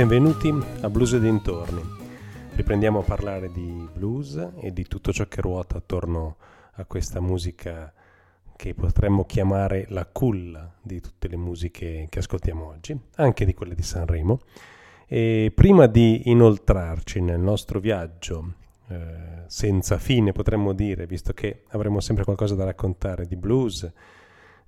Benvenuti a Blues e dintorni. Riprendiamo a parlare di blues e di tutto ciò che ruota attorno a questa musica che potremmo chiamare la culla di tutte le musiche che ascoltiamo oggi, anche di quelle di Sanremo. E prima di inoltrarci nel nostro viaggio eh, senza fine, potremmo dire, visto che avremo sempre qualcosa da raccontare di blues,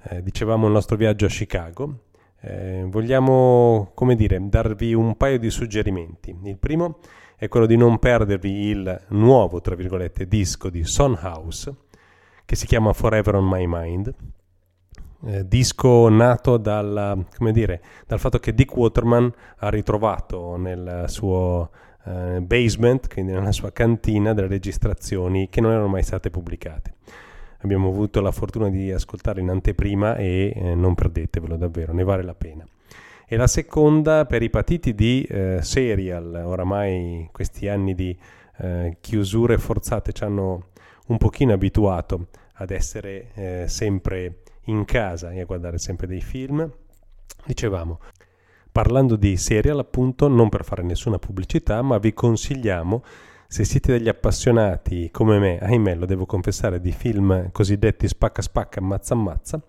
eh, dicevamo il nostro viaggio a Chicago, eh, vogliamo, come dire, darvi un paio di suggerimenti. Il primo è quello di non perdervi il nuovo, tra virgolette, disco di Son House, che si chiama Forever on My Mind. Eh, disco nato dal, dire, dal, fatto che Dick Waterman ha ritrovato nel suo eh, basement, quindi nella sua cantina, delle registrazioni che non erano mai state pubblicate. Abbiamo avuto la fortuna di ascoltarlo in anteprima e eh, non perdetevelo davvero, ne vale la pena. E la seconda per i patiti di eh, serial, oramai questi anni di eh, chiusure forzate ci hanno un pochino abituato ad essere eh, sempre in casa e a guardare sempre dei film. Dicevamo, parlando di serial appunto, non per fare nessuna pubblicità, ma vi consigliamo, se siete degli appassionati come me, ahimè lo devo confessare, di film cosiddetti spacca spacca, ammazza ammazza,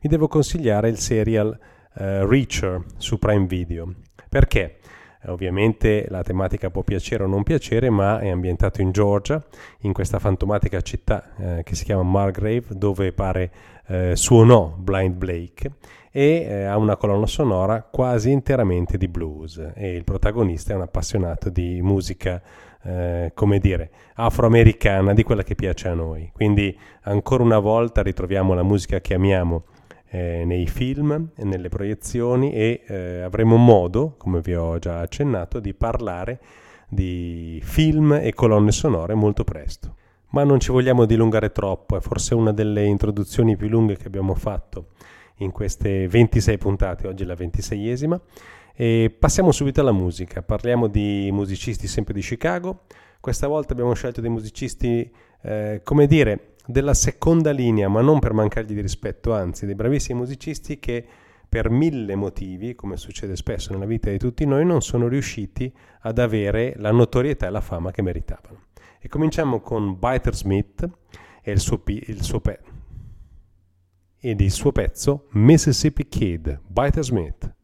vi devo consigliare il serial uh, Reacher su Prime Video. Perché? Eh, ovviamente la tematica può piacere o non piacere, ma è ambientato in Georgia, in questa fantomatica città eh, che si chiama Margrave, dove pare eh, suonò Blind Blake e eh, ha una colonna sonora quasi interamente di blues. E il protagonista è un appassionato di musica eh, come dire afroamericana di quella che piace a noi. Quindi ancora una volta ritroviamo la musica che amiamo eh, nei film nelle proiezioni e eh, avremo modo, come vi ho già accennato, di parlare di film e colonne sonore molto presto. Ma non ci vogliamo dilungare troppo, è forse una delle introduzioni più lunghe che abbiamo fatto in queste 26 puntate, oggi è la 26esima. E passiamo subito alla musica, parliamo di musicisti sempre di Chicago. Questa volta abbiamo scelto dei musicisti, eh, come dire, della seconda linea, ma non per mancargli di rispetto, anzi, dei bravissimi musicisti che per mille motivi, come succede spesso nella vita di tutti noi, non sono riusciti ad avere la notorietà e la fama che meritavano. E cominciamo con Biter Smith e il suo, il suo, pe- ed il suo pezzo Mississippi Kid, Biter Smith.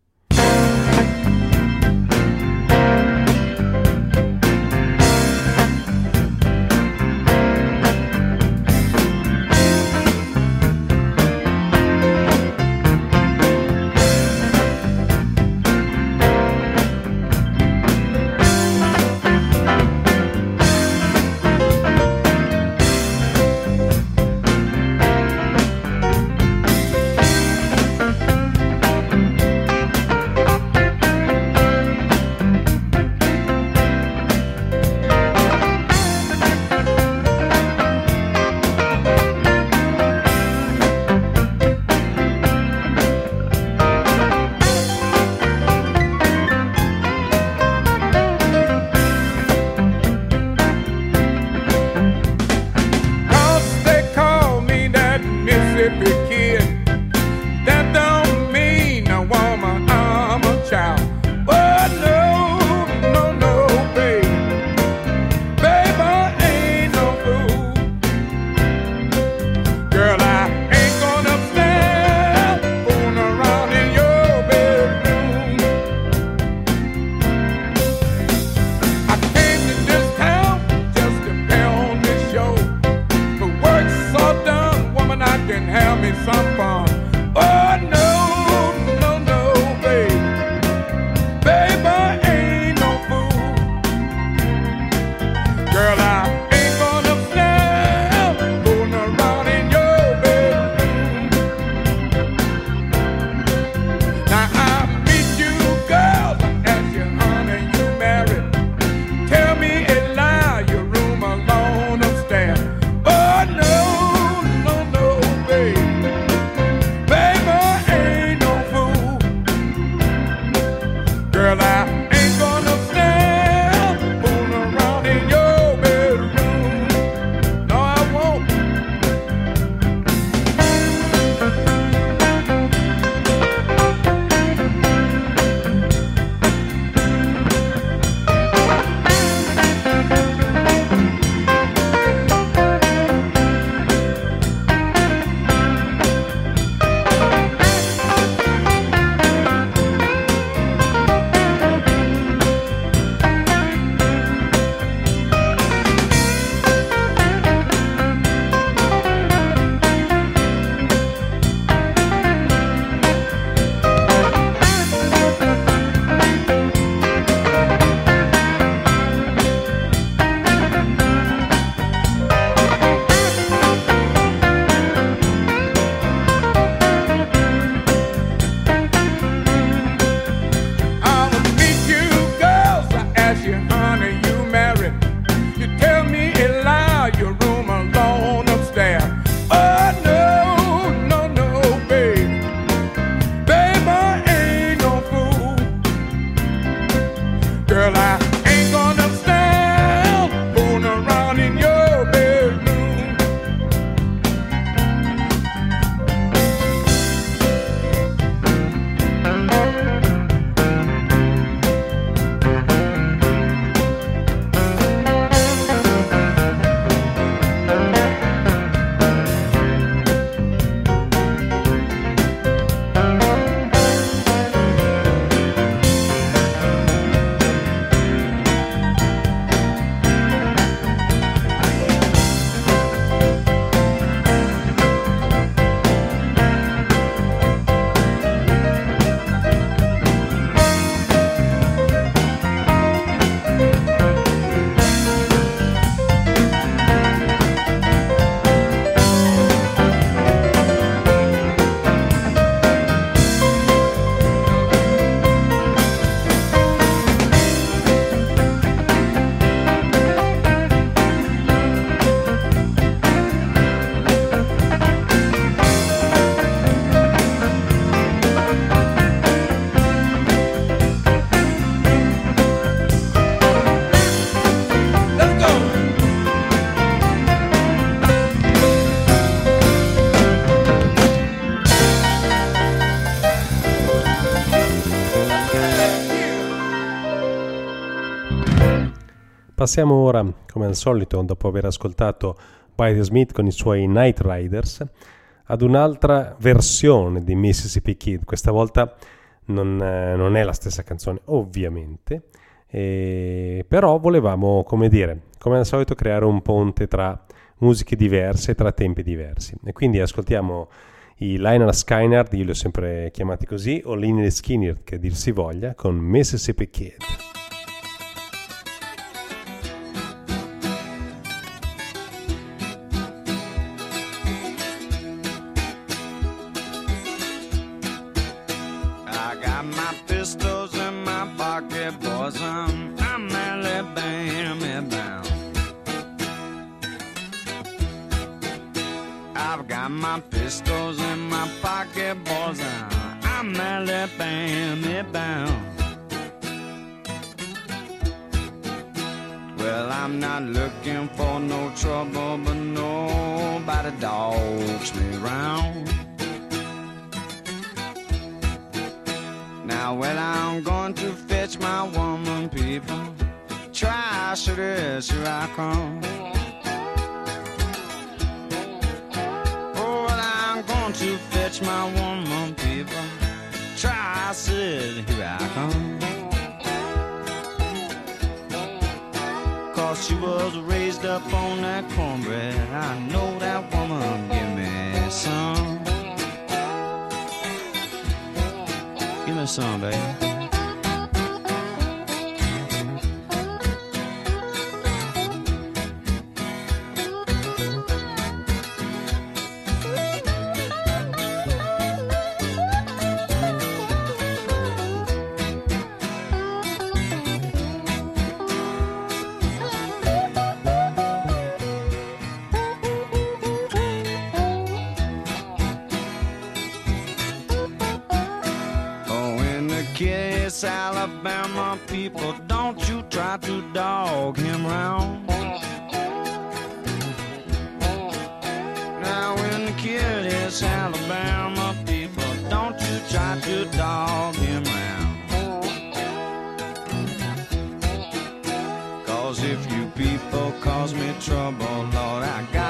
Passiamo ora, come al solito, dopo aver ascoltato By Smith con i suoi Night Riders, ad un'altra versione di Mississippi Kid. Questa volta non, eh, non è la stessa canzone, ovviamente, eh, però volevamo, come dire, come al solito, creare un ponte tra musiche diverse, tra tempi diversi. E quindi ascoltiamo i Lionel Skynyrd, io li ho sempre chiamati così, o Lionel Skinner, che dir si voglia, con Mississippi Kid. pistols in my pocket, boys, I'm Alabama bound. Well, I'm not looking for no trouble, but nobody dogs me round. Now, well, I'm going to fetch my woman, people. Try, sure, sure I come. Won't you fetch my woman, people? Try, I said, here I come. Cause she was raised up on that cornbread. I know that woman, give me some. Give me some, baby. Don't you try to dog him round. Now, when the kid is Alabama people, don't you try to dog him round. Cause if you people cause me trouble, Lord, I got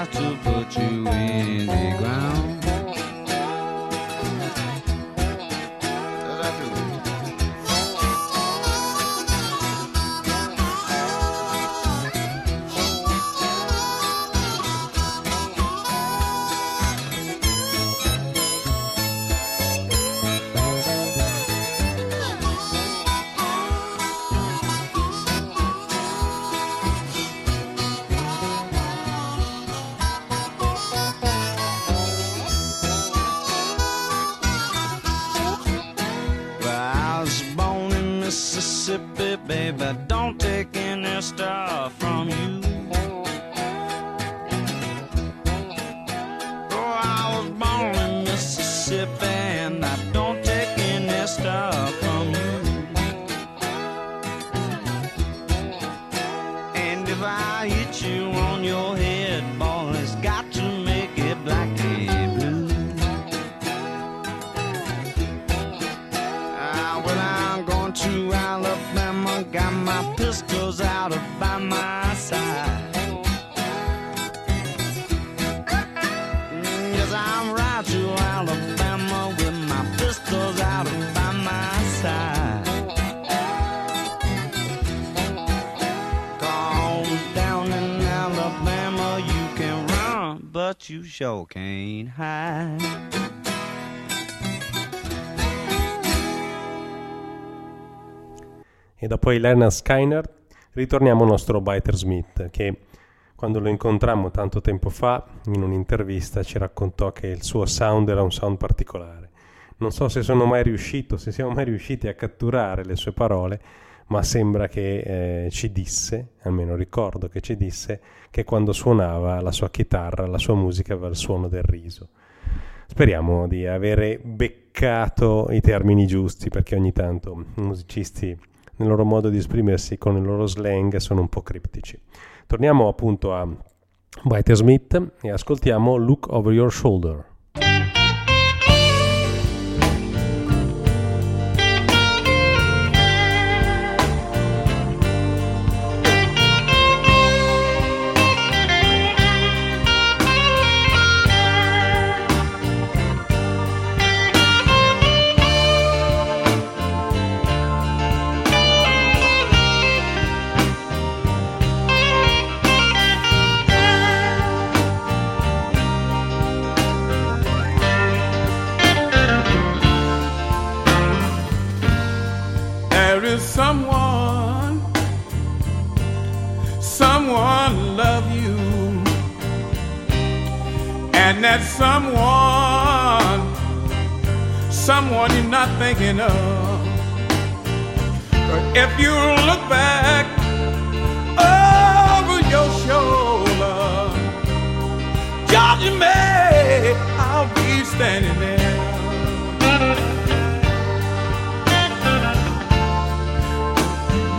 sure can't hide. E dopo Elena Skyner ritorniamo al nostro Biter Smith che quando lo incontrammo tanto tempo fa in un'intervista ci raccontò che il suo sound era un sound particolare. Non so se sono mai riuscito, se siamo mai riusciti a catturare le sue parole, ma sembra che eh, ci disse, almeno ricordo che ci disse, che quando suonava la sua chitarra, la sua musica aveva il suono del riso. Speriamo di avere beccato i termini giusti, perché ogni tanto i musicisti nel loro modo di esprimersi con il loro slang sono un po' criptici. Torniamo appunto a White Smith e ascoltiamo Look Over Your Shoulder. That someone, someone you're not thinking of. But if you look back over your shoulder, Georgia May, I'll be standing there.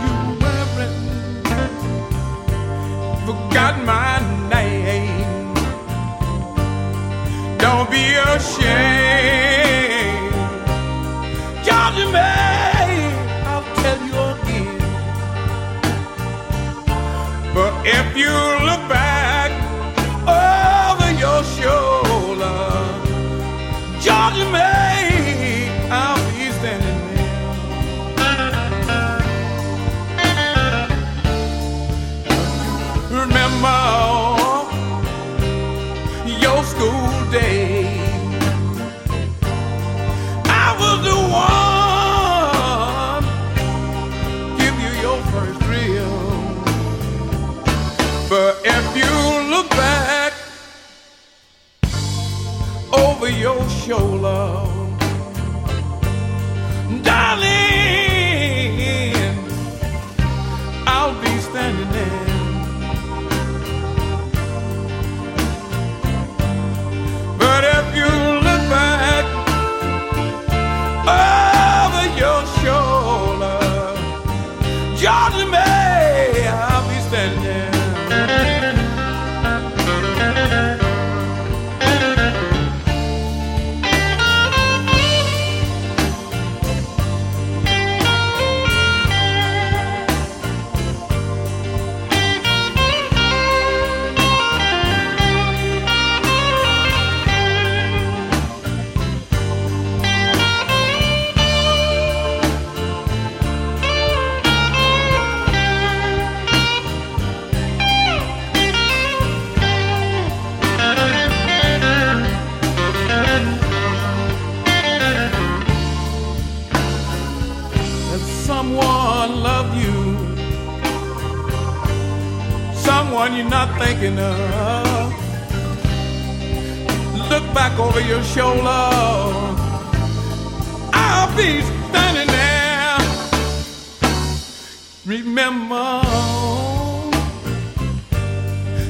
You haven't forgot my Don't be ashamed. Back over your shoulder. I'll be standing there. Remember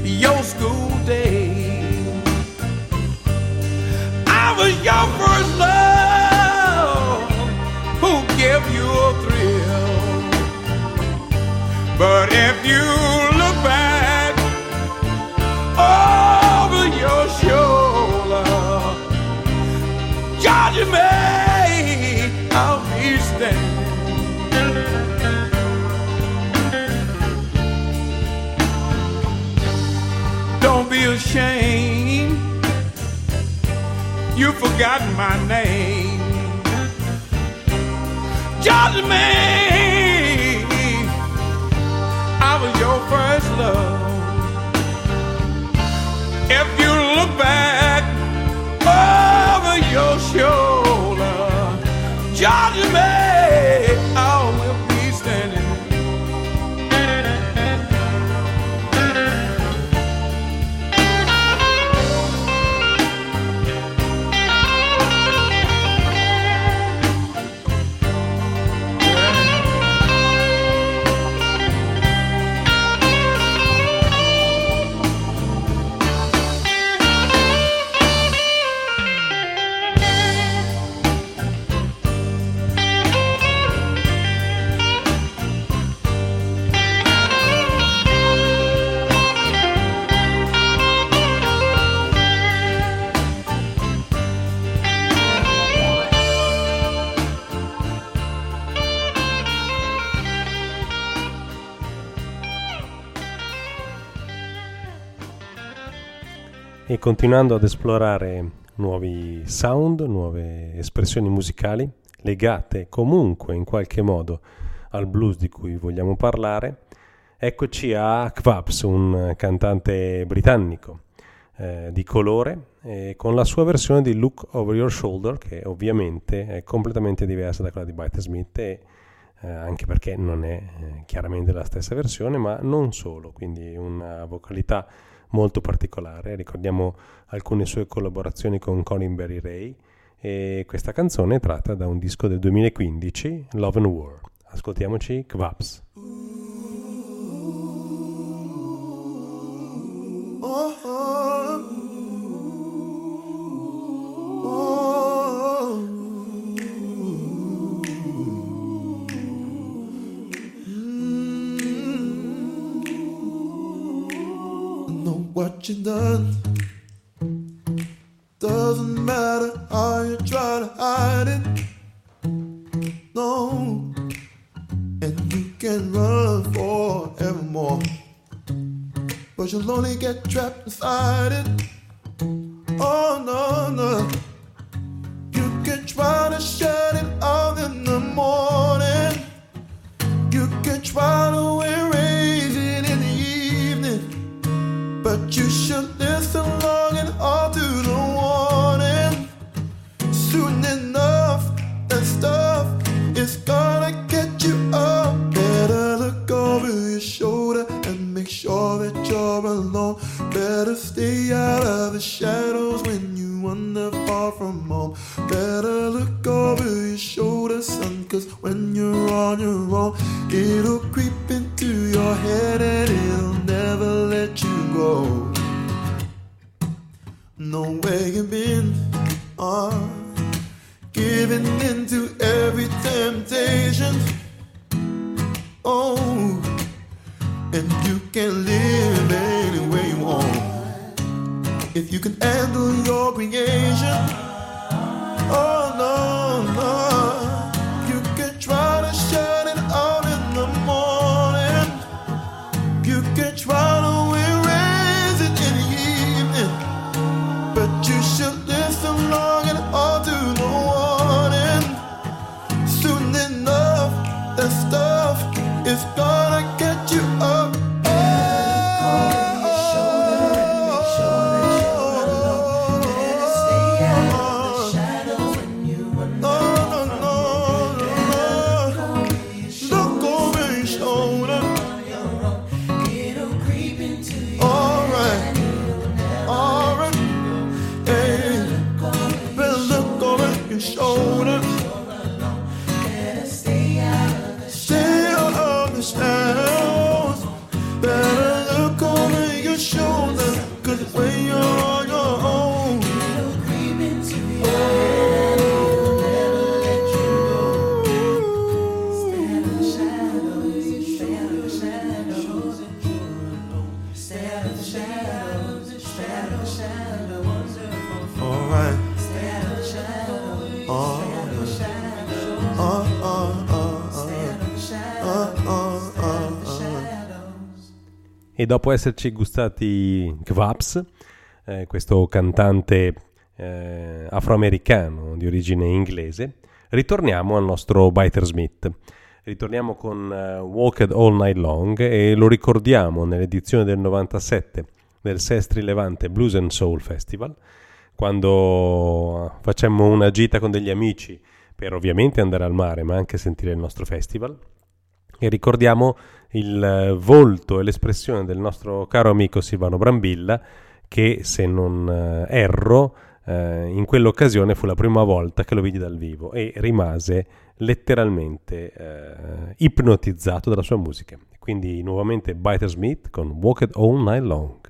your school day. I was your first love who gave you a thrill. But if you Don't. You've forgotten my name. Georgia May, I was your first love. If you look back over your shoulder, Georgia May, I continuando ad esplorare nuovi sound, nuove espressioni musicali, legate comunque in qualche modo al blues di cui vogliamo parlare, eccoci a Kvabs, un cantante britannico eh, di colore, eh, con la sua versione di Look Over Your Shoulder, che ovviamente è completamente diversa da quella di Bite Smith e eh, anche perché non è eh, chiaramente la stessa versione, ma non solo, quindi una vocalità molto particolare. Ricordiamo alcune sue collaborazioni con Colin Berry Ray e questa canzone è tratta da un disco del 2015, Love and War. Ascoltiamoci Kvaps. What you done. E dopo esserci gustati Kvaps, eh, questo cantante eh, afroamericano di origine inglese, ritorniamo al nostro Biter Smith. Ritorniamo con eh, Walked All Night Long e lo ricordiamo nell'edizione del 97 del Sestri Levante Blues and Soul Festival, quando facemmo una gita con degli amici per ovviamente andare al mare ma anche sentire il nostro festival e ricordiamo il eh, volto e l'espressione del nostro caro amico Silvano Brambilla che se non eh, erro eh, in quell'occasione fu la prima volta che lo vidi dal vivo e rimase letteralmente eh, ipnotizzato dalla sua musica. Quindi nuovamente Biter Smith con Walked All Night Long.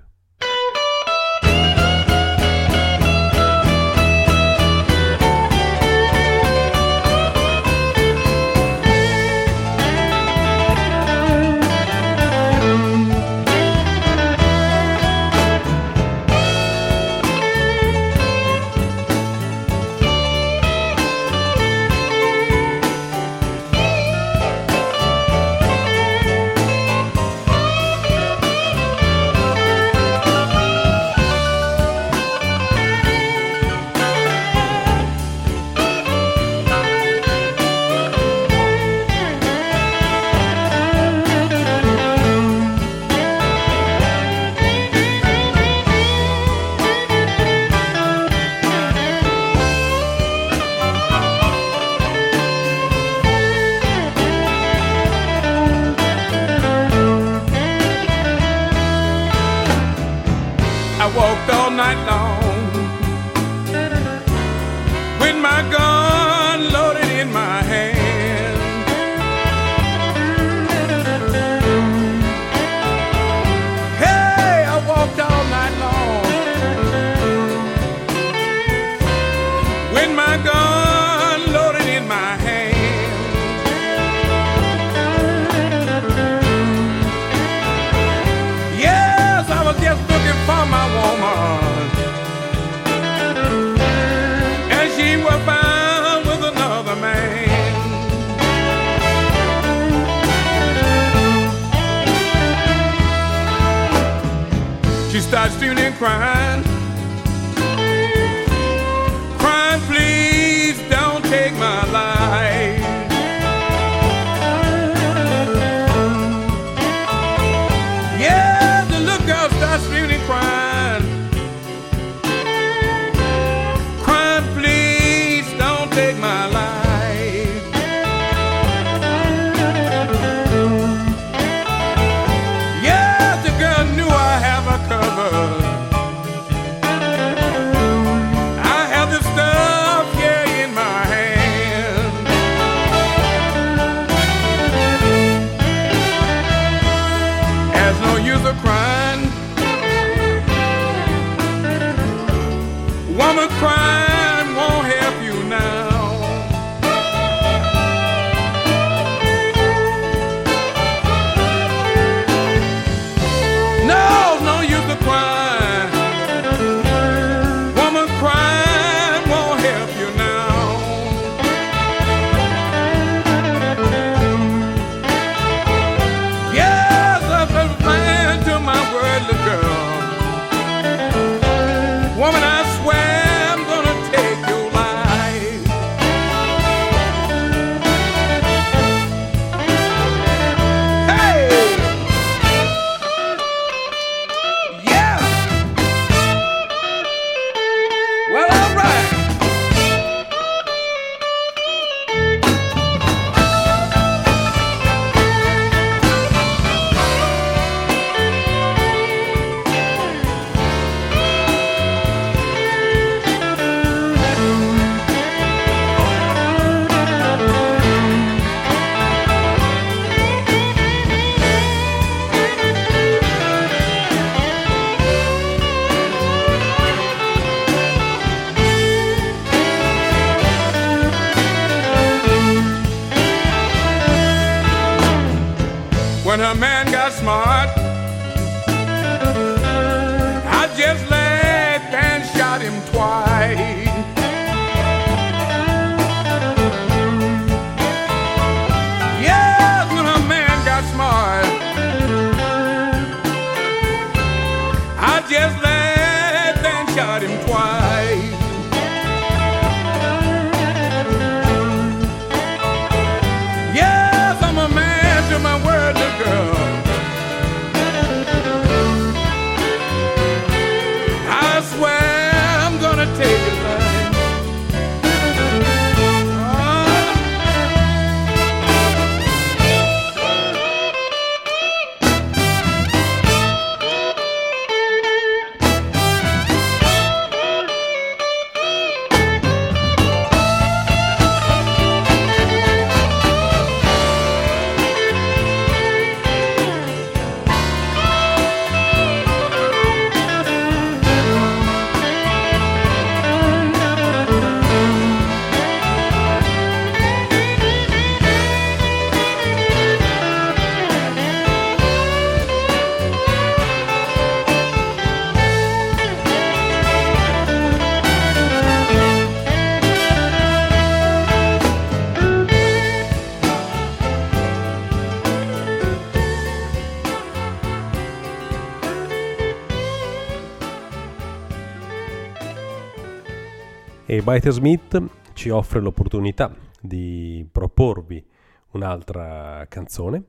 Bitersmith ci offre l'opportunità di proporvi un'altra canzone,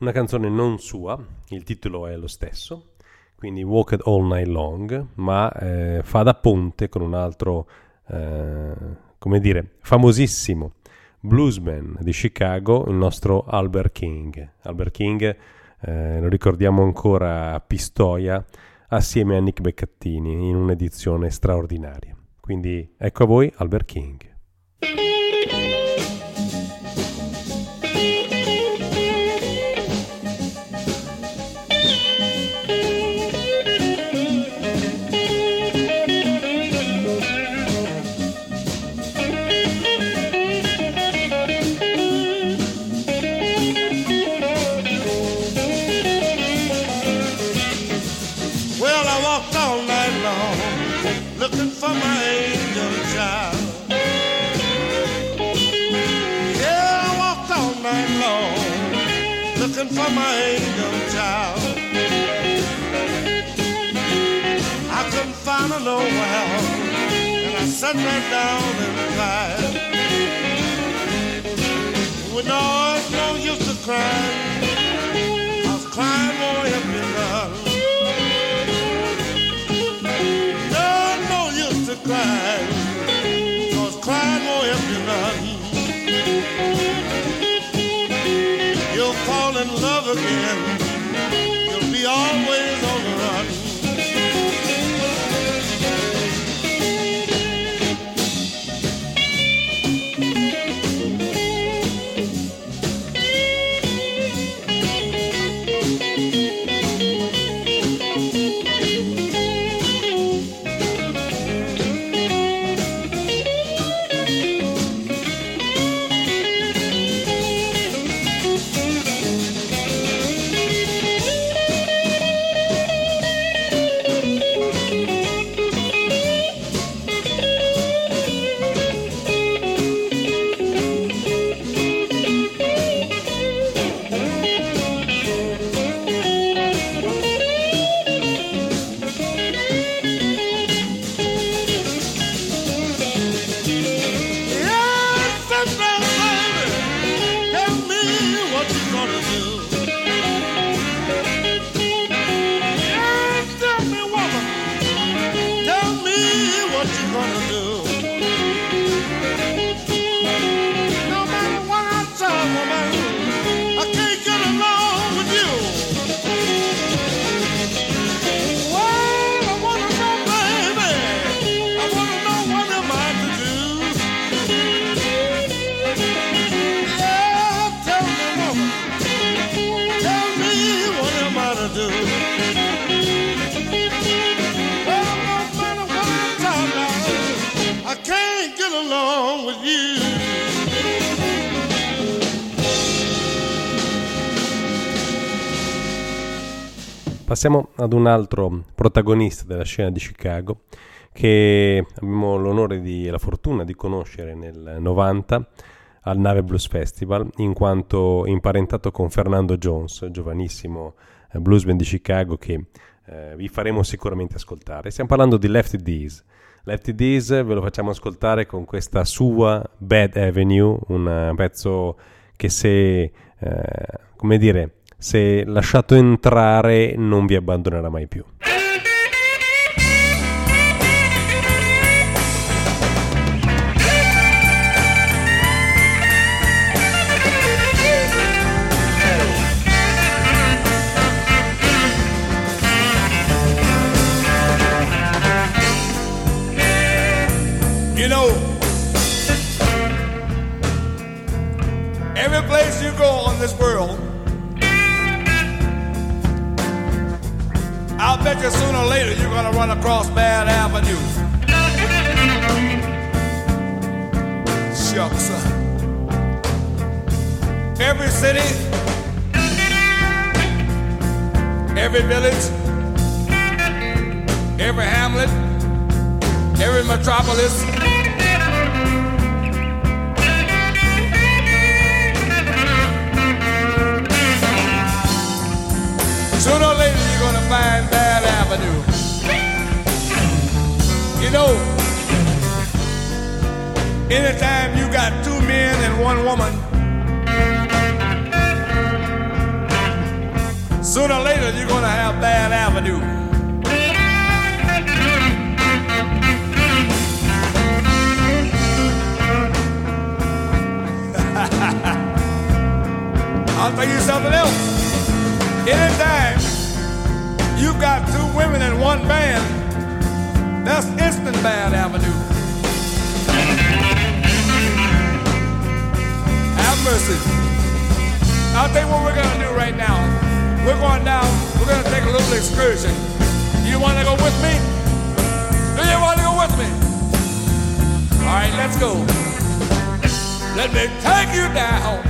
una canzone non sua, il titolo è lo stesso, quindi Walk It All Night Long, ma eh, fa da ponte con un altro, eh, come dire, famosissimo bluesman di Chicago, il nostro Albert King. Albert King eh, lo ricordiamo ancora a Pistoia assieme a Nick Beccattini in un'edizione straordinaria. Quindi ecco a voi Albert King. sunrise down in the light. When all no use to cry, Just cry more if you love. No, no use to cry, I cry more if you love. You'll fall in love again. Passiamo ad un altro protagonista della scena di Chicago che abbiamo l'onore e la fortuna di conoscere nel 90 al Nave Blues Festival in quanto imparentato con Fernando Jones, giovanissimo eh, bluesman di Chicago che eh, vi faremo sicuramente ascoltare. Stiamo parlando di Lefty D's. Lefty D's ve lo facciamo ascoltare con questa sua Bad Avenue, un pezzo che se, eh, come dire, se lasciato entrare non vi abbandonerà mai più. I'll bet you sooner or later you're gonna run across Bad Avenue. Shucks. Uh. Every city, every village, every hamlet, every metropolis. Sooner or later Bad Avenue. You know, anytime you got two men and one woman, sooner or later you're gonna have Bad Avenue. I'll tell you something else. Anytime you got two women in one band, that's instant bad avenue. Have mercy. Tell you what we're gonna do right now. We're going down, we're gonna take a little excursion. You wanna go with me? Do you wanna go with me? All right, let's go. Let me take you. Down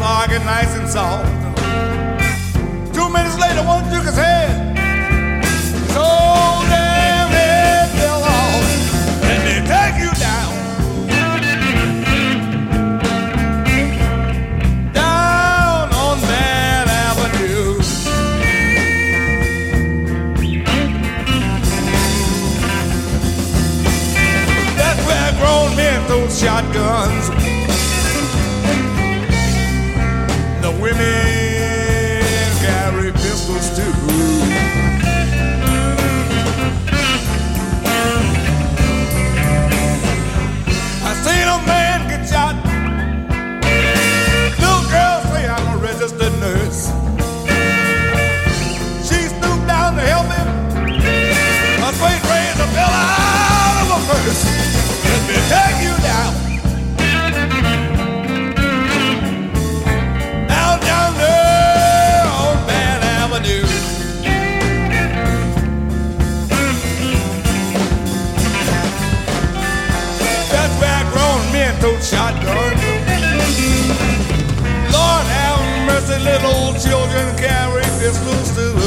arguing nice and soft. Two minutes later, one took his head. So damn it fell off. Let me take you down. Down on Bad Avenue. That's where grown men throw shotguns. Women blues to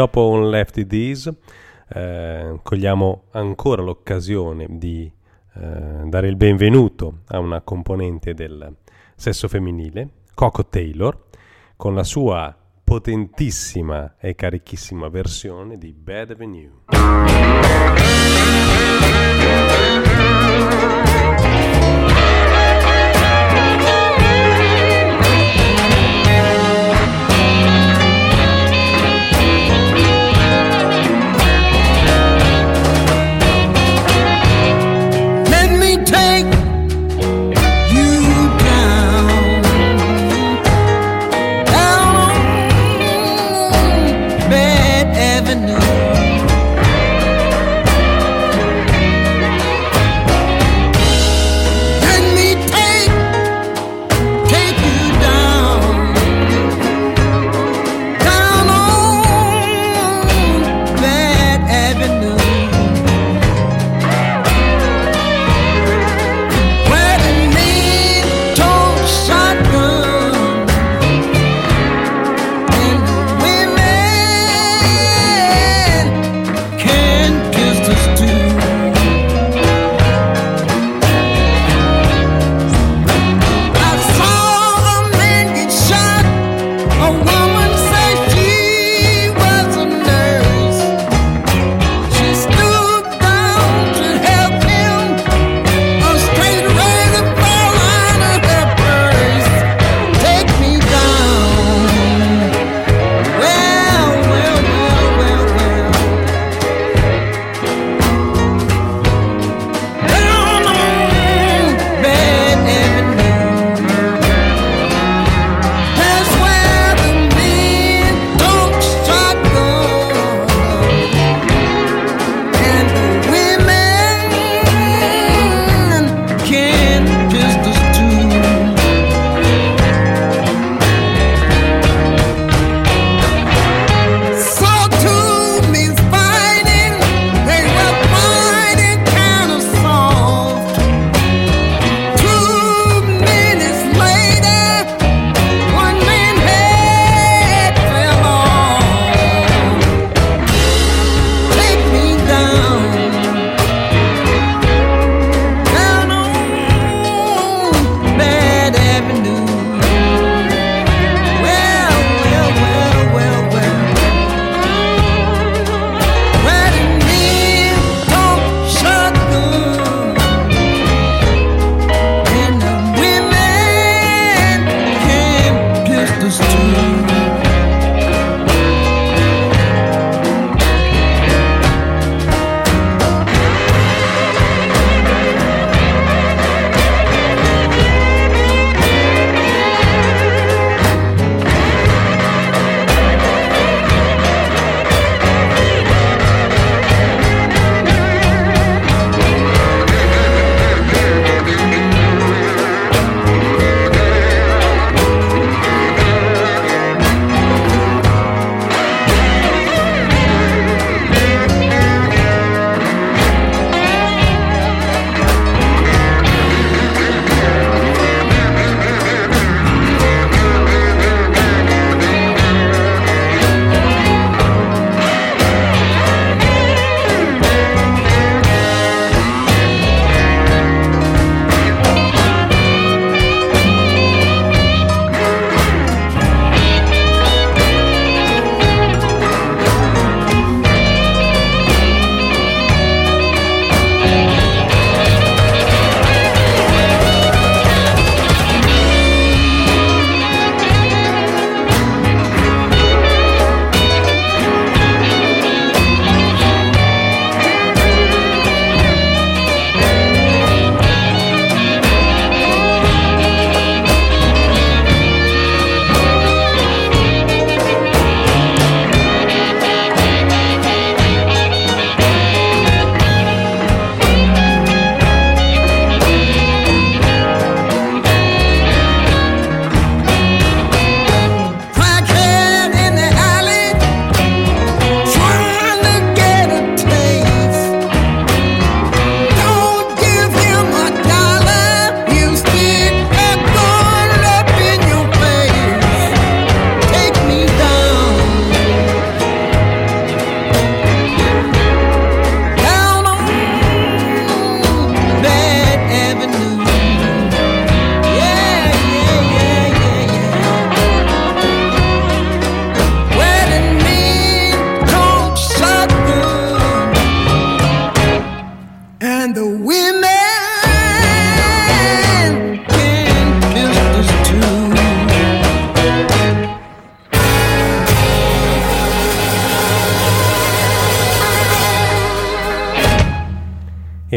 dopo un Lefty These eh, cogliamo ancora l'occasione di eh, dare il benvenuto a una componente del sesso femminile, Coco Taylor, con la sua potentissima e carichissima versione di Bad Avenue.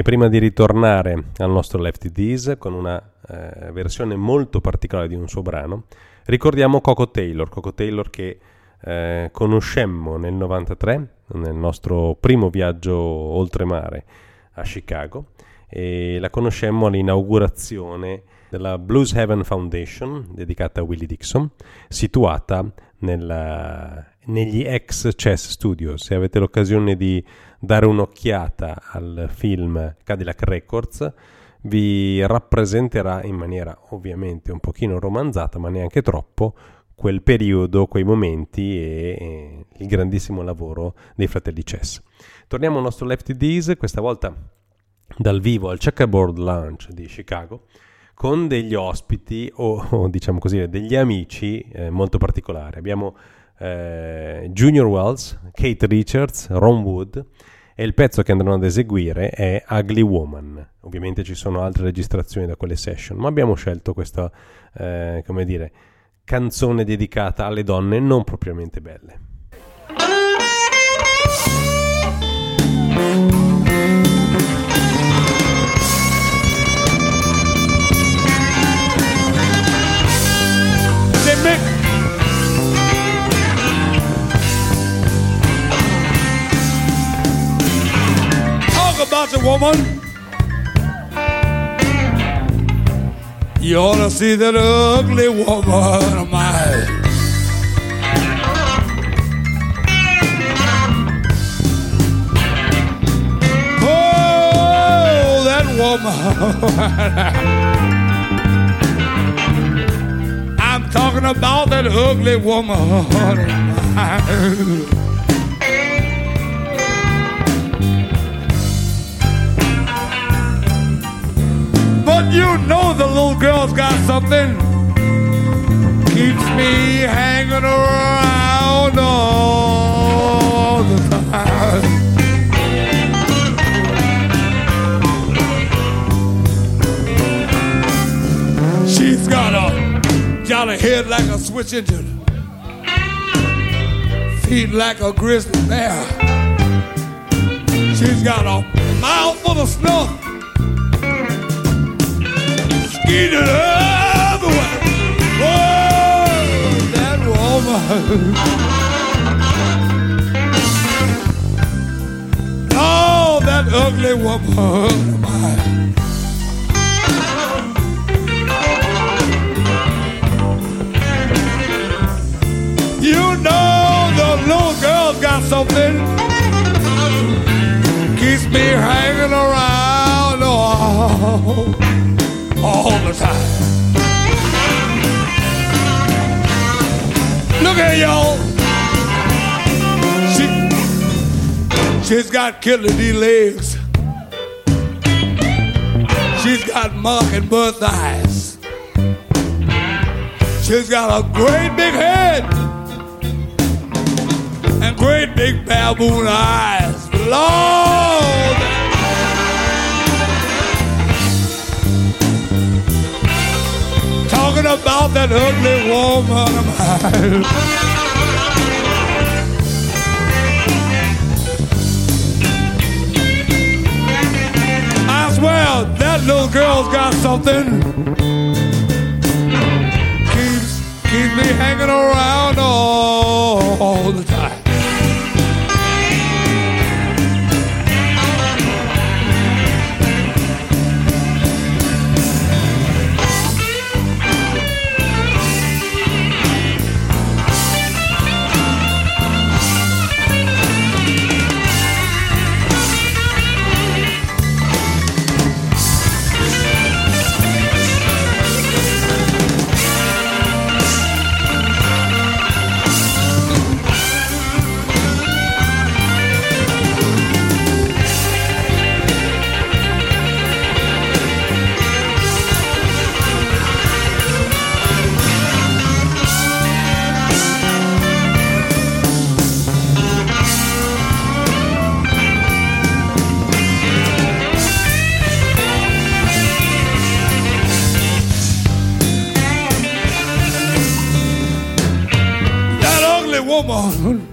Prima di ritornare al nostro Lefty Dees con una eh, versione molto particolare di un suo brano, ricordiamo Coco Taylor, Coco Taylor che eh, conoscemmo nel 93, nel nostro primo viaggio oltremare a Chicago, e la conoscemmo all'inaugurazione della Blues Heaven Foundation, dedicata a Willie Dixon, situata nella, negli ex Chess Studios. Se avete l'occasione di dare un'occhiata al film Cadillac Records, vi rappresenterà in maniera ovviamente un pochino romanzata, ma neanche troppo, quel periodo, quei momenti e, e il grandissimo lavoro dei fratelli Chess. Torniamo al nostro Lefty Days, questa volta dal vivo al Checkerboard Lounge di Chicago con degli ospiti o, o diciamo così degli amici eh, molto particolari. Abbiamo eh, Junior Wells, Kate Richards, Ron Wood e il pezzo che andranno ad eseguire è Ugly Woman. Ovviamente ci sono altre registrazioni da quelle session, ma abbiamo scelto questa, eh, come dire, canzone dedicata alle donne non propriamente belle. A woman. You ought to see that ugly woman of mine. Oh, that woman. I'm talking about that ugly woman. But you know the little girl's got something. Keeps me hanging around all the time. She's got a jolly head like a switch engine, feet like a grizzly bear. She's got a mouth full of snuff skeeted everywhere. Oh, that woman. Oh, that ugly woman. You know the little girl's got something keeps me hanging around. Oh all the time. Look at y'all. She, she's got killer D legs. She's got mockingbird eyes. She's got a great big head and great big baboon eyes. Lord, talking about that ugly woman of mine. I swear that little girl's got something. Keeps keeps me hanging around all, woman.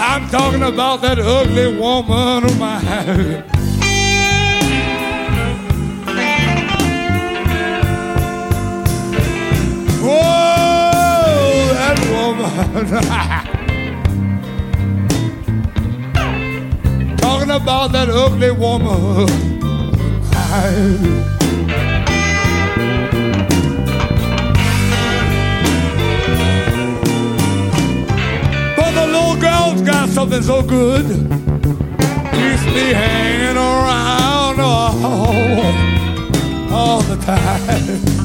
I'm talking about that ugly woman of mine. Whoa, oh, that woman. talking about that ugly woman. But girl's got something so good. Keeps me hanging around all, all the time.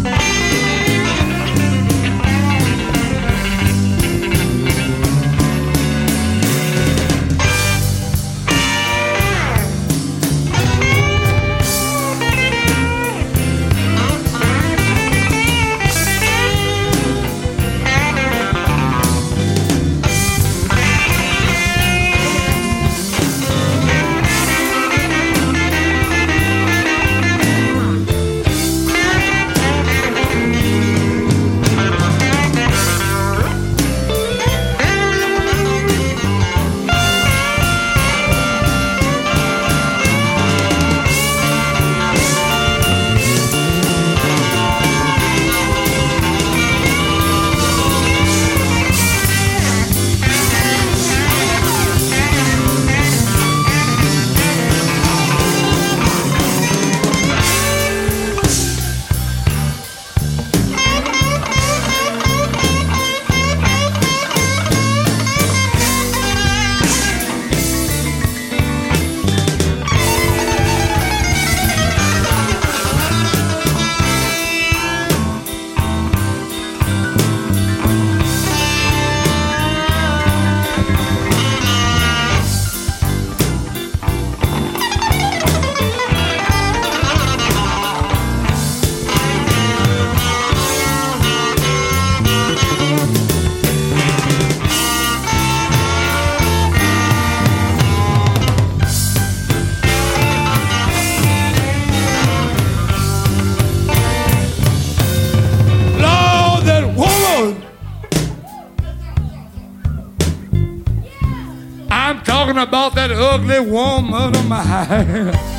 Ugly woman of mine.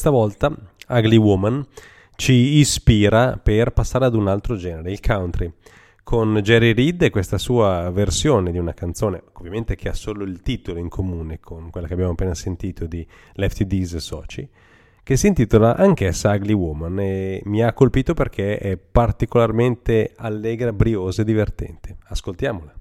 Questa volta Ugly Woman ci ispira per passare ad un altro genere, il country, con Jerry Reed e questa sua versione di una canzone, ovviamente che ha solo il titolo in comune con quella che abbiamo appena sentito di Lefty D's e Soci, che si intitola anch'essa Ugly Woman e mi ha colpito perché è particolarmente allegra, briosa e divertente. Ascoltiamola.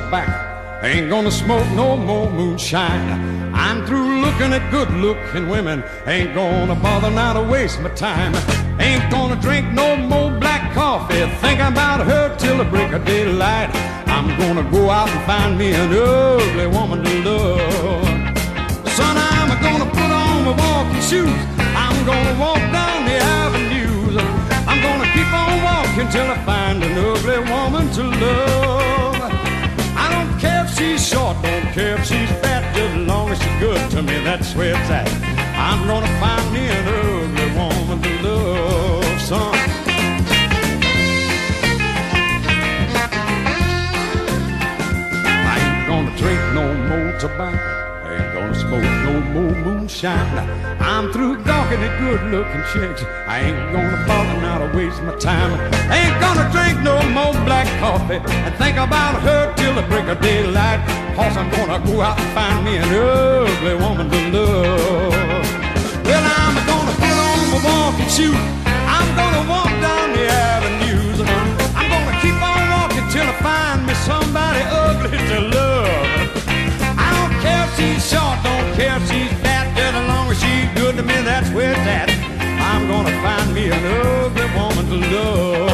Tobacco. Ain't gonna smoke no more moonshine. I'm through looking at good looking women. Ain't gonna bother now to waste my time. Ain't gonna drink no more black coffee. Think about her till the break of daylight. I'm gonna go out and find me an ugly woman to love. Son, I'm gonna put on my walking shoes. I'm gonna walk down the avenues. I'm gonna keep on walking till I find an ugly woman to love. She's short, don't care if she's fat, just as long as she's good to me, that's where it's at. I'm gonna find me an ugly woman to love, son. I ain't gonna drink no more tobacco. I ain't gonna smoke no more moonshine. I'm through gawking at good looking chicks. I ain't gonna bother now to waste my time. Ain't gonna drink no more black coffee and think about her till the break of daylight. Cause I'm gonna go out and find me an ugly woman to love. Well, I'm gonna put on my walking shoes. I'm gonna walk down the avenues. I'm gonna keep on walking till I find me somebody ugly to love. I don't care if she's short, don't care if she's fat, that's where it's at. I'm gonna find me an ugly woman to love.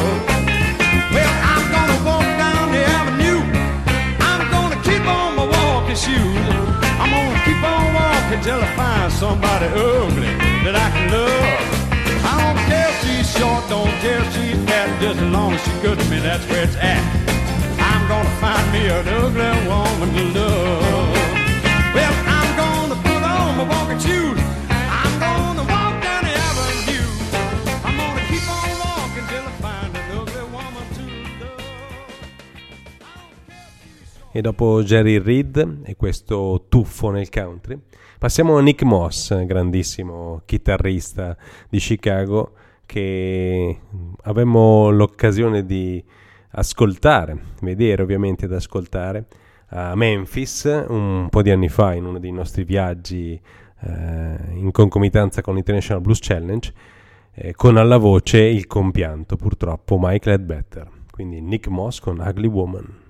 Well, I'm gonna walk down the avenue. I'm gonna keep on my walking shoes. I'm gonna keep on walking till I find somebody ugly that I can love. I don't care if she's short, don't care if she's fat, just as long as she's good to me, that's where it's at. I'm gonna find me an ugly woman to love. Well, I'm gonna put on my walking shoes. E dopo Jerry Reed e questo tuffo nel country, passiamo a Nick Moss, grandissimo chitarrista di Chicago che avemmo l'occasione di ascoltare, vedere ovviamente ed ascoltare a Memphis un po' di anni fa in uno dei nostri viaggi eh, in concomitanza con l'International Blues Challenge eh, con alla voce il compianto purtroppo Michael Ledbetter. Quindi Nick Moss con Ugly Woman.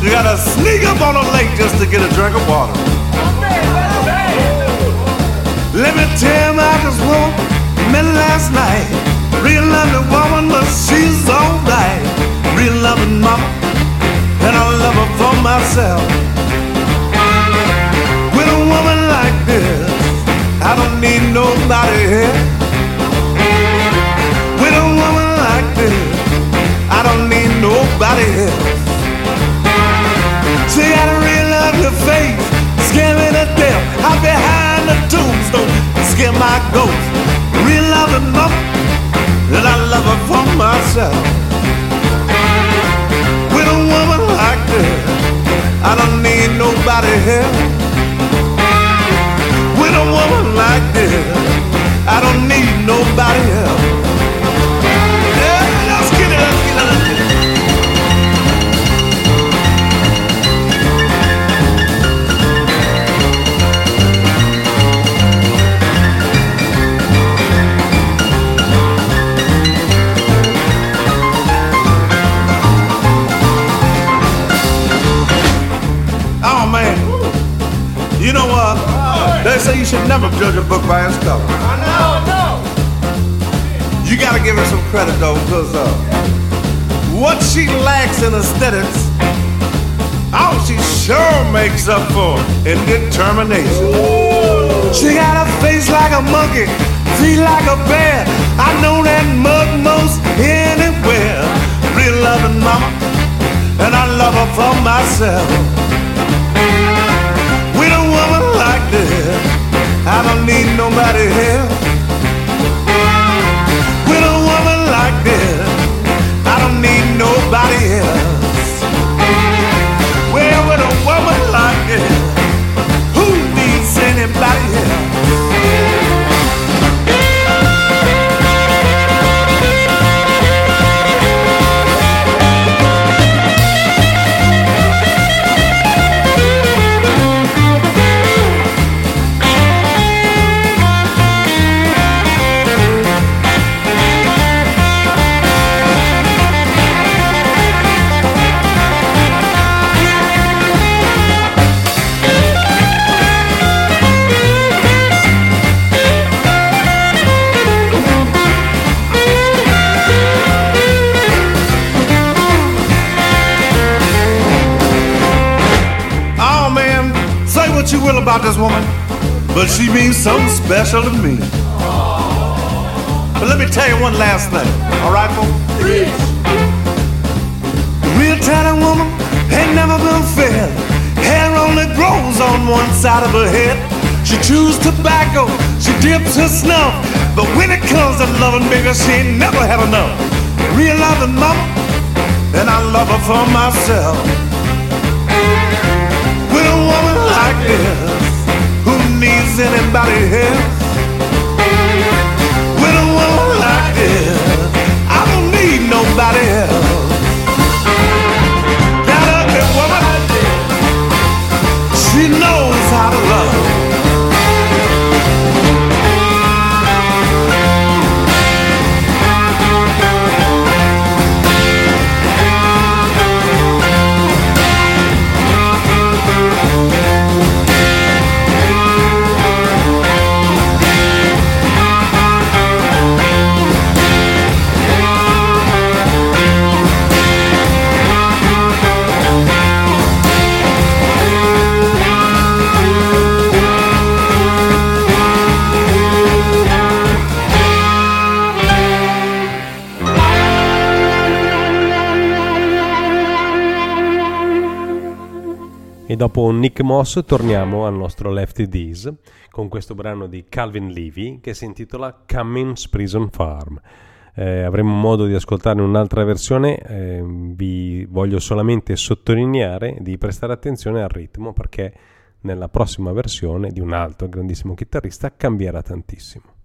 She got to sneak up on a lake just to get a drink of water. Let me tell you about this woman met last night. Real lovely woman, but she's alright. Real loving mama, and I love her for myself. With a woman like this, I don't need nobody here. With a woman like this, I don't need nobody else. She got a real ugly face, scare me to death. Hide behind the tombstone, scare my ghost. Real loving mama, and I love her for myself. With a woman like this, I don't need nobody else. With a woman like this, I don't need nobody else. Yeah, let's get it, let's get it. You know what? They say you should never judge a book by its cover. I know, I know. You gotta give her some credit though, because uh, what she lacks in aesthetics, oh, she sure makes up for in determination. She got a face like a monkey, feet like a bear. I know that mug most anywhere. Real loving mama, and I love her for myself. I don't need nobody else. With a woman like this, I don't need nobody else. Well, with a woman like this, who needs anybody else? About this woman, but she means something special to me. But let me tell you one last thing, all right, folks? Real talented woman ain't never been fed. Hair only grows on one side of her head. She chews tobacco, she dips her snuff. But when it comes to loving, baby, she ain't never had enough. Real loving mama, and I love her for myself. With a woman like this, needs anybody here? With a woman like this, I don't need nobody else. Dopo Nick Moss torniamo al nostro Lefty D's con questo brano di Calvin Levy che si intitola Cummins Prison Farm. Eh, avremo modo di ascoltarne un'altra versione, eh, vi voglio solamente sottolineare di prestare attenzione al ritmo perché nella prossima versione di un altro grandissimo chitarrista cambierà tantissimo.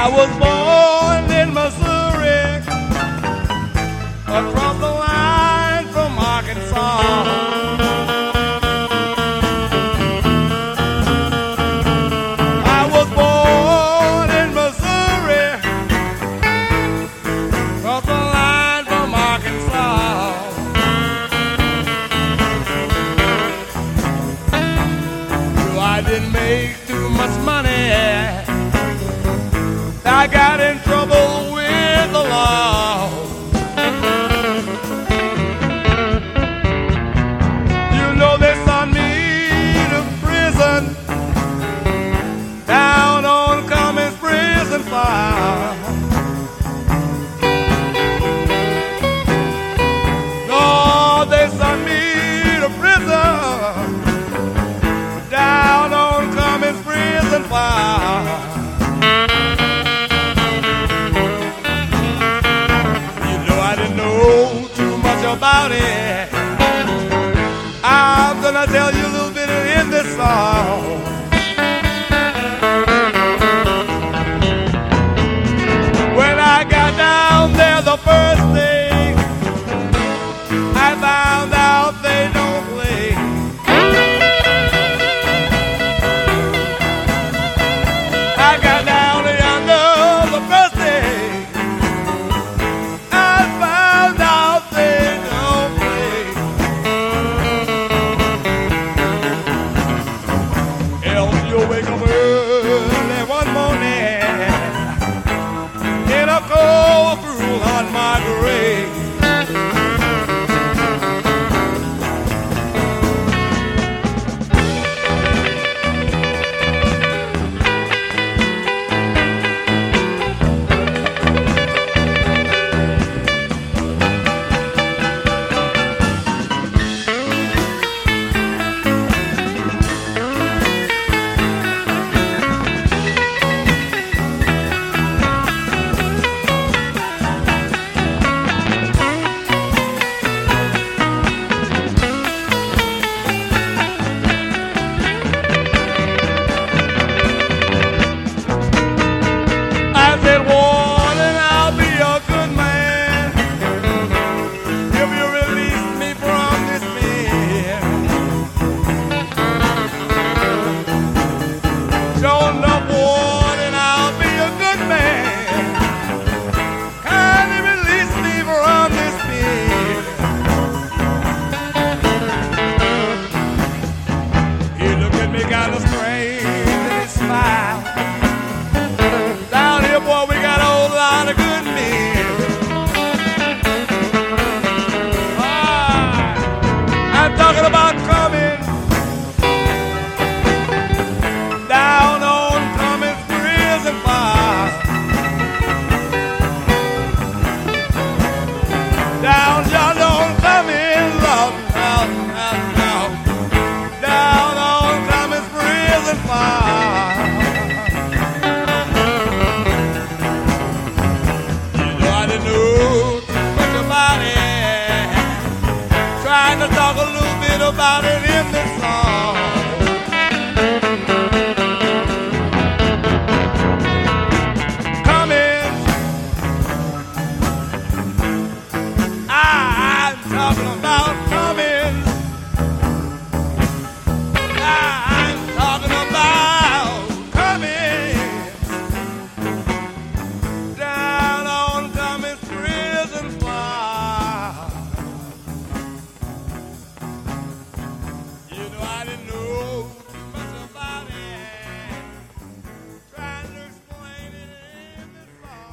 I was born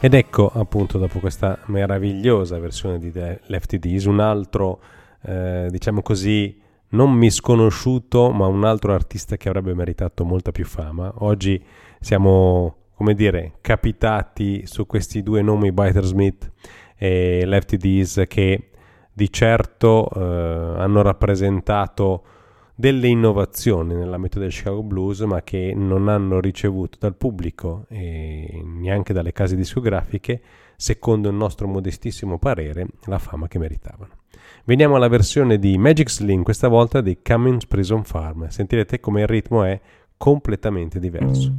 Ed ecco appunto dopo questa meravigliosa versione di The Lefty D's un altro, eh, diciamo così, non misconosciuto, ma un altro artista che avrebbe meritato molta più fama. Oggi siamo, come dire, capitati su questi due nomi, Biter Smith e Lefty D's, che di certo eh, hanno rappresentato delle innovazioni nell'ambito del Chicago Blues, ma che non hanno ricevuto dal pubblico e neanche dalle case discografiche, secondo il nostro modestissimo parere, la fama che meritavano. Veniamo alla versione di Magic Sling, questa volta di Cummins Prison Farm. Sentirete come il ritmo è completamente diverso.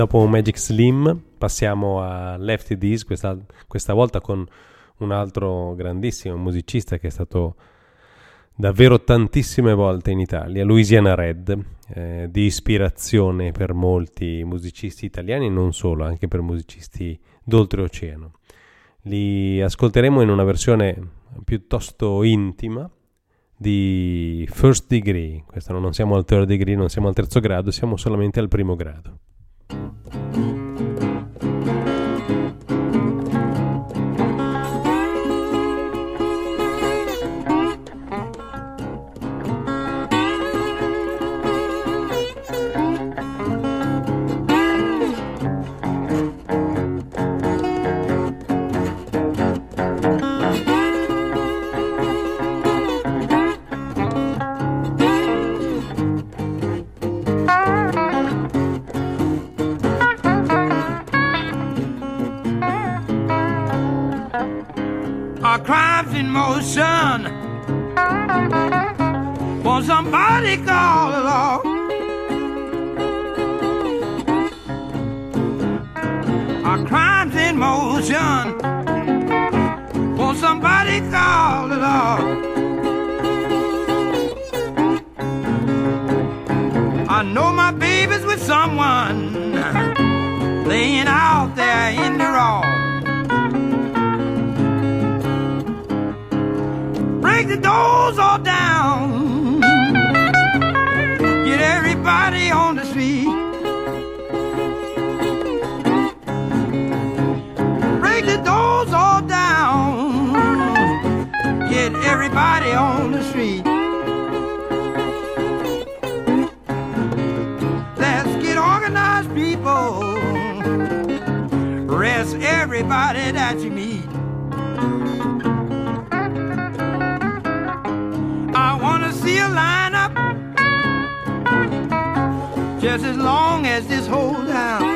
Dopo Magic Slim passiamo a Lefty Dees, questa, questa volta con un altro grandissimo musicista che è stato davvero tantissime volte in Italia, Louisiana Red, eh, di ispirazione per molti musicisti italiani e non solo, anche per musicisti d'oltreoceano. Li ascolteremo in una versione piuttosto intima di First Degree, questo non siamo al third degree, non siamo al terzo grado, siamo solamente al primo grado. thank you call the law? Our crimes in motion. Won't somebody call the law? I know my baby's with someone laying out there in the raw. break the doors all down. Everybody that you meet. I wanna see a lineup just as long as this whole town.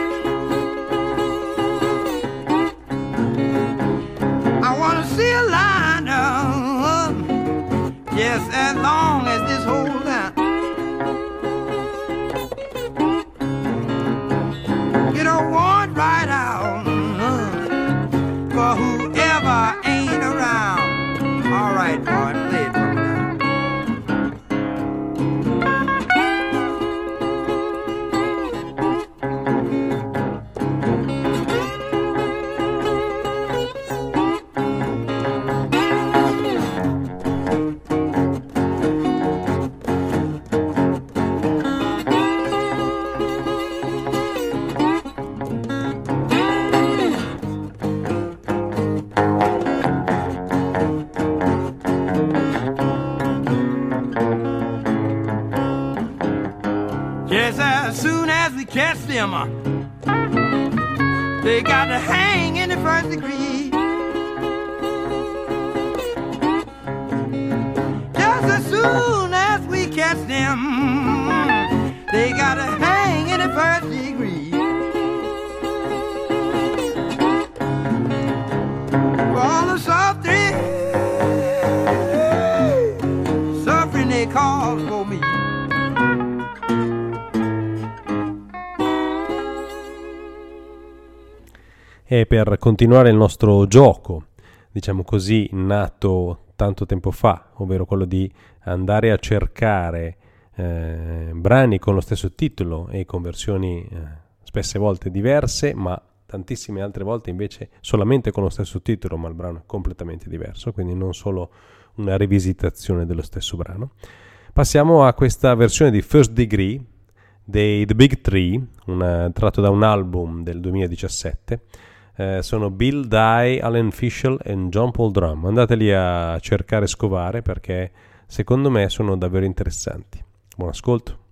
子呀嘛。Per continuare il nostro gioco, diciamo così, nato tanto tempo fa, ovvero quello di andare a cercare eh, brani con lo stesso titolo e con versioni eh, spesse volte diverse, ma tantissime altre volte invece solamente con lo stesso titolo, ma il brano è completamente diverso, quindi non solo una rivisitazione dello stesso brano. Passiamo a questa versione di First Degree dei The Big Three, una, tratto da un album del 2017. Eh, sono Bill Dye, Alan Fischel e John Paul Drum. Andateli a cercare e scovare perché secondo me sono davvero interessanti. Buon ascolto.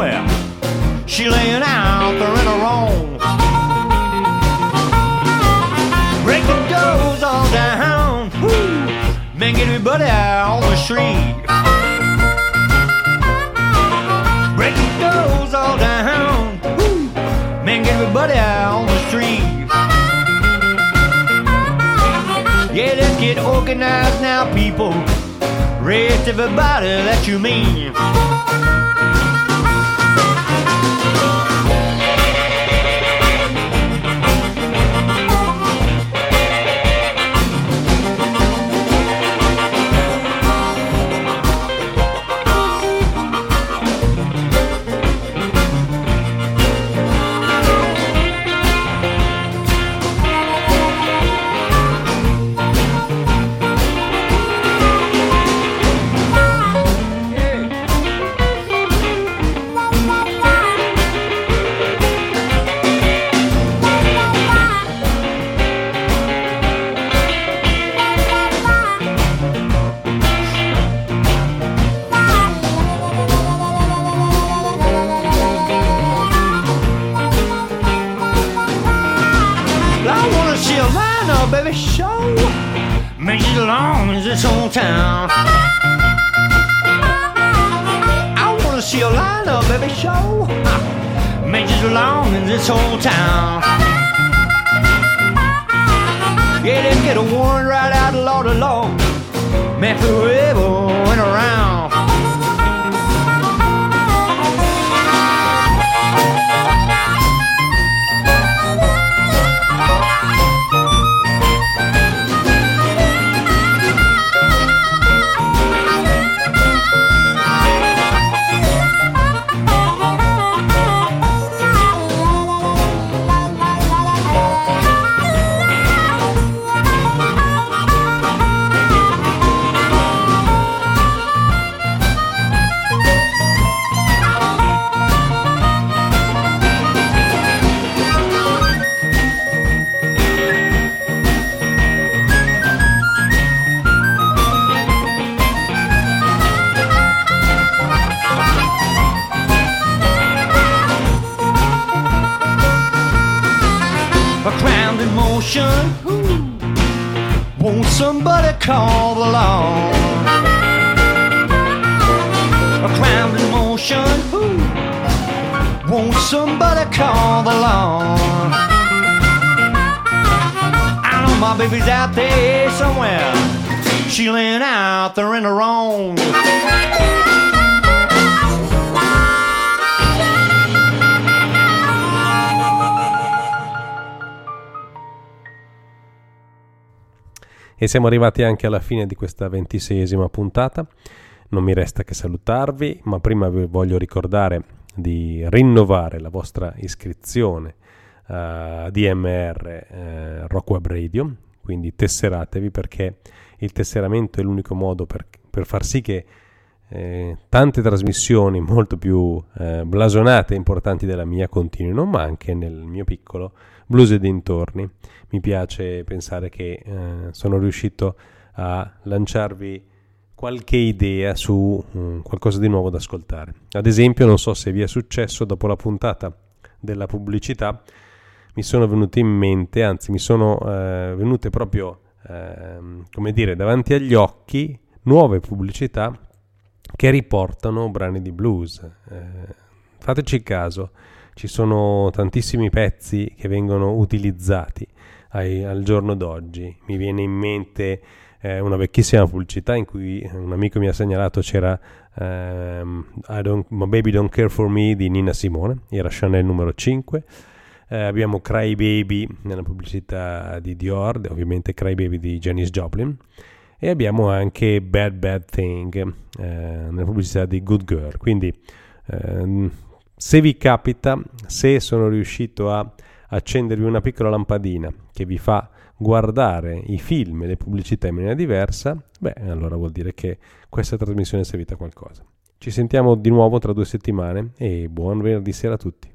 There. She laying out there in her own. Breaking doors all down. Woo. Man, get everybody out on the street. Breaking doors all down. Woo. Man, get everybody out on the street. Yeah, let's get organized now, people. Rest everybody that you mean. Siamo arrivati anche alla fine di questa ventiseiesima puntata. Non mi resta che salutarvi, ma prima vi voglio ricordare di rinnovare la vostra iscrizione a DMR eh, Rock Web Radio, quindi tesseratevi perché il tesseramento è l'unico modo per, per far sì che eh, tante trasmissioni molto più eh, blasonate e importanti della mia continuino, ma anche nel mio piccolo blues e dintorni. Mi piace pensare che eh, sono riuscito a lanciarvi qualche idea su mm, qualcosa di nuovo da ascoltare. Ad esempio, non so se vi è successo dopo la puntata della pubblicità, mi sono venute in mente, anzi mi sono eh, venute proprio, ehm, come dire, davanti agli occhi nuove pubblicità che riportano brani di blues. Eh, fateci caso, ci sono tantissimi pezzi che vengono utilizzati ai, al giorno d'oggi. Mi viene in mente eh, una vecchissima pubblicità in cui un amico mi ha segnalato c'era um, My Baby Don't Care For Me di Nina Simone, era Chanel numero 5. Eh, abbiamo Cry Baby nella pubblicità di Dior, ovviamente Cry Baby di Janis Joplin. E abbiamo anche Bad Bad Thing eh, nella pubblicità di Good Girl. Quindi ehm, se vi capita, se sono riuscito a accendervi una piccola lampadina che vi fa guardare i film e le pubblicità in maniera diversa, beh, allora vuol dire che questa trasmissione è servita a qualcosa. Ci sentiamo di nuovo tra due settimane e buon venerdì sera a tutti.